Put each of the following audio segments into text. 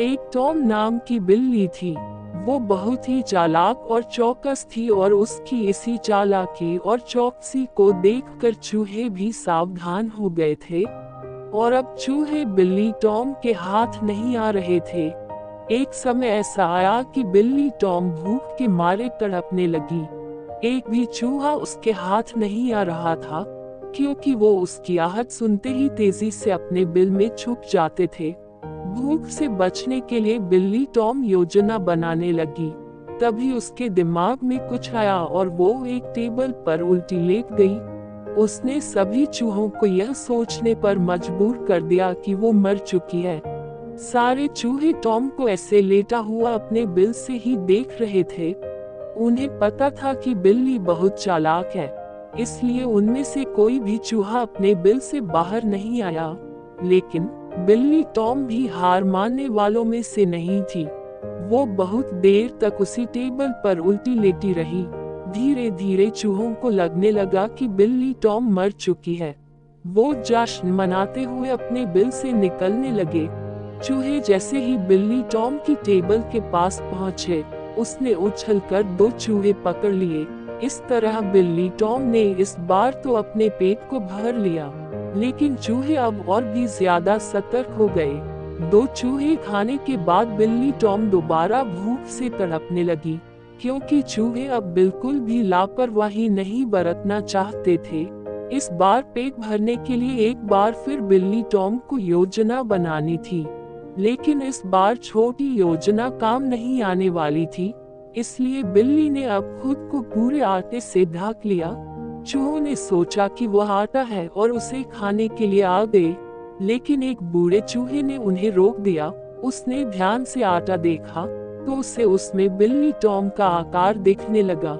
एक टॉम नाम की बिल्ली थी। वो बहुत ही चालाक और चौकस थी और उसकी इसी चालाकी और चौकसी को देखकर चूहे भी सावधान हो गए थे। और अब चूहे बिल्ली टॉम के हाथ नहीं आ रहे थे। एक समय ऐसा आया कि बिल्ली टॉम भूख के मारे तड़पने लगी। एक भी चूहा उसके हाथ नहीं आ रहा था, क्योंकि वो उसकी आहट सुनते ही तेज़ी से अपने बिल में छुप जाते थे। भूख से बचने के लिए बिल्ली टॉम योजना बनाने लगी। तभी उसके दिमाग में कुछ आया और वो एक टेबल पर उल्टी लेट गई। उसने सभी चूहों को यह सोचने पर मजबूर कर दिया कि वो मर चुकी है। सारे चूहे टॉम को ऐसे लेटा हुआ अपने बिल से ही देख रहे थे। उन्हें पता था कि बिल्ली बहुत चालाक है, इसलिए उनमें से कोई भी चूहा अपने बिल से बाहर नहीं आया। लेकिन बिल्ली टॉम भी हार मानने वालों में से नहीं थी। वो बहुत देर तक उसी टेबल पर उल्टी लेटी रही। धीरे धीरे चूहों को लगने लगा कि बिल्ली टॉम मर चुकी है। वो जश्न मनाते हुए अपने बिल से निकलने लगे। चूहे जैसे ही बिल्ली टॉम की टेबल के पास पहुँचे, उसने उछलकर दो चूहे पकड़ लिए। इस तरह बिल्ली टॉम ने इस बार तो अपने पेट को भर लिया। लेकिन चूहे अब और भी ज़्यादा सतर्क हो गए। दो चूहे खाने के बाद बिल्ली टॉम दोबारा भूख से तड़पने लगी, क्योंकि चूहे अब बिल्कुल भी लापरवाही नहीं बरतना चाहते थे। इस बार पेट भरने के लिए एक बार फिर बिल्ली टॉम को योजना बनानी थी। लेकिन इस बार छोटी योजना काम नहीं आने वाली थी, इसलिए बिल्ली ने अब खुद को पूरे आटे से ढक लिया। चूहों ने सोचा कि वह आटा है और उसे खाने के लिए आ गए, लेकिन एक बूढ़े चूहे ने उन्हें रोक दिया। उसने ध्यान से आटा देखा तो उसे उसमें बिल्ली टॉम का आकार दिखने लगा।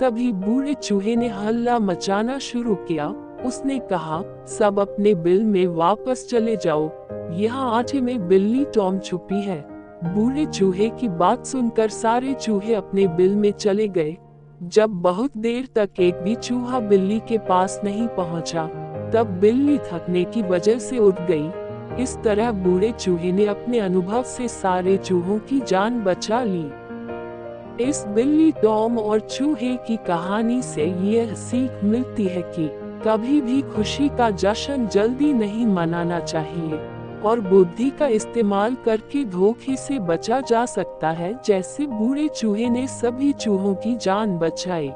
तभी बूढ़े चूहे ने हल्ला मचाना शुरू किया। उसने कहा, सब अपने बिल में वापस चले जाओ। यहाँ आटे में बिल्ली टॉम छुपी है। बूढ़े चूहे की बात सुनकर सारे चूहे अपने बिल में चले गए। जब बहुत देर तक एक भी चूहा बिल्ली के पास नहीं पहुँचा, तब बिल्ली थकने की वजह से उठ गई। इस तरह बूढ़े चूहे ने अपने अनुभव से सारे चूहों की जान बचा ली इस बिल्ली टॉम और चूहे की कहानी से यह सीख मिलती है कि कभी भी खुशी का जश्न जल्दी नहीं मनाना चाहिए और बुद्धि का इस्तेमाल करके धोखे से बचा जा सकता है, जैसे बूढ़े चूहे ने सभी चूहों की जान बचाई।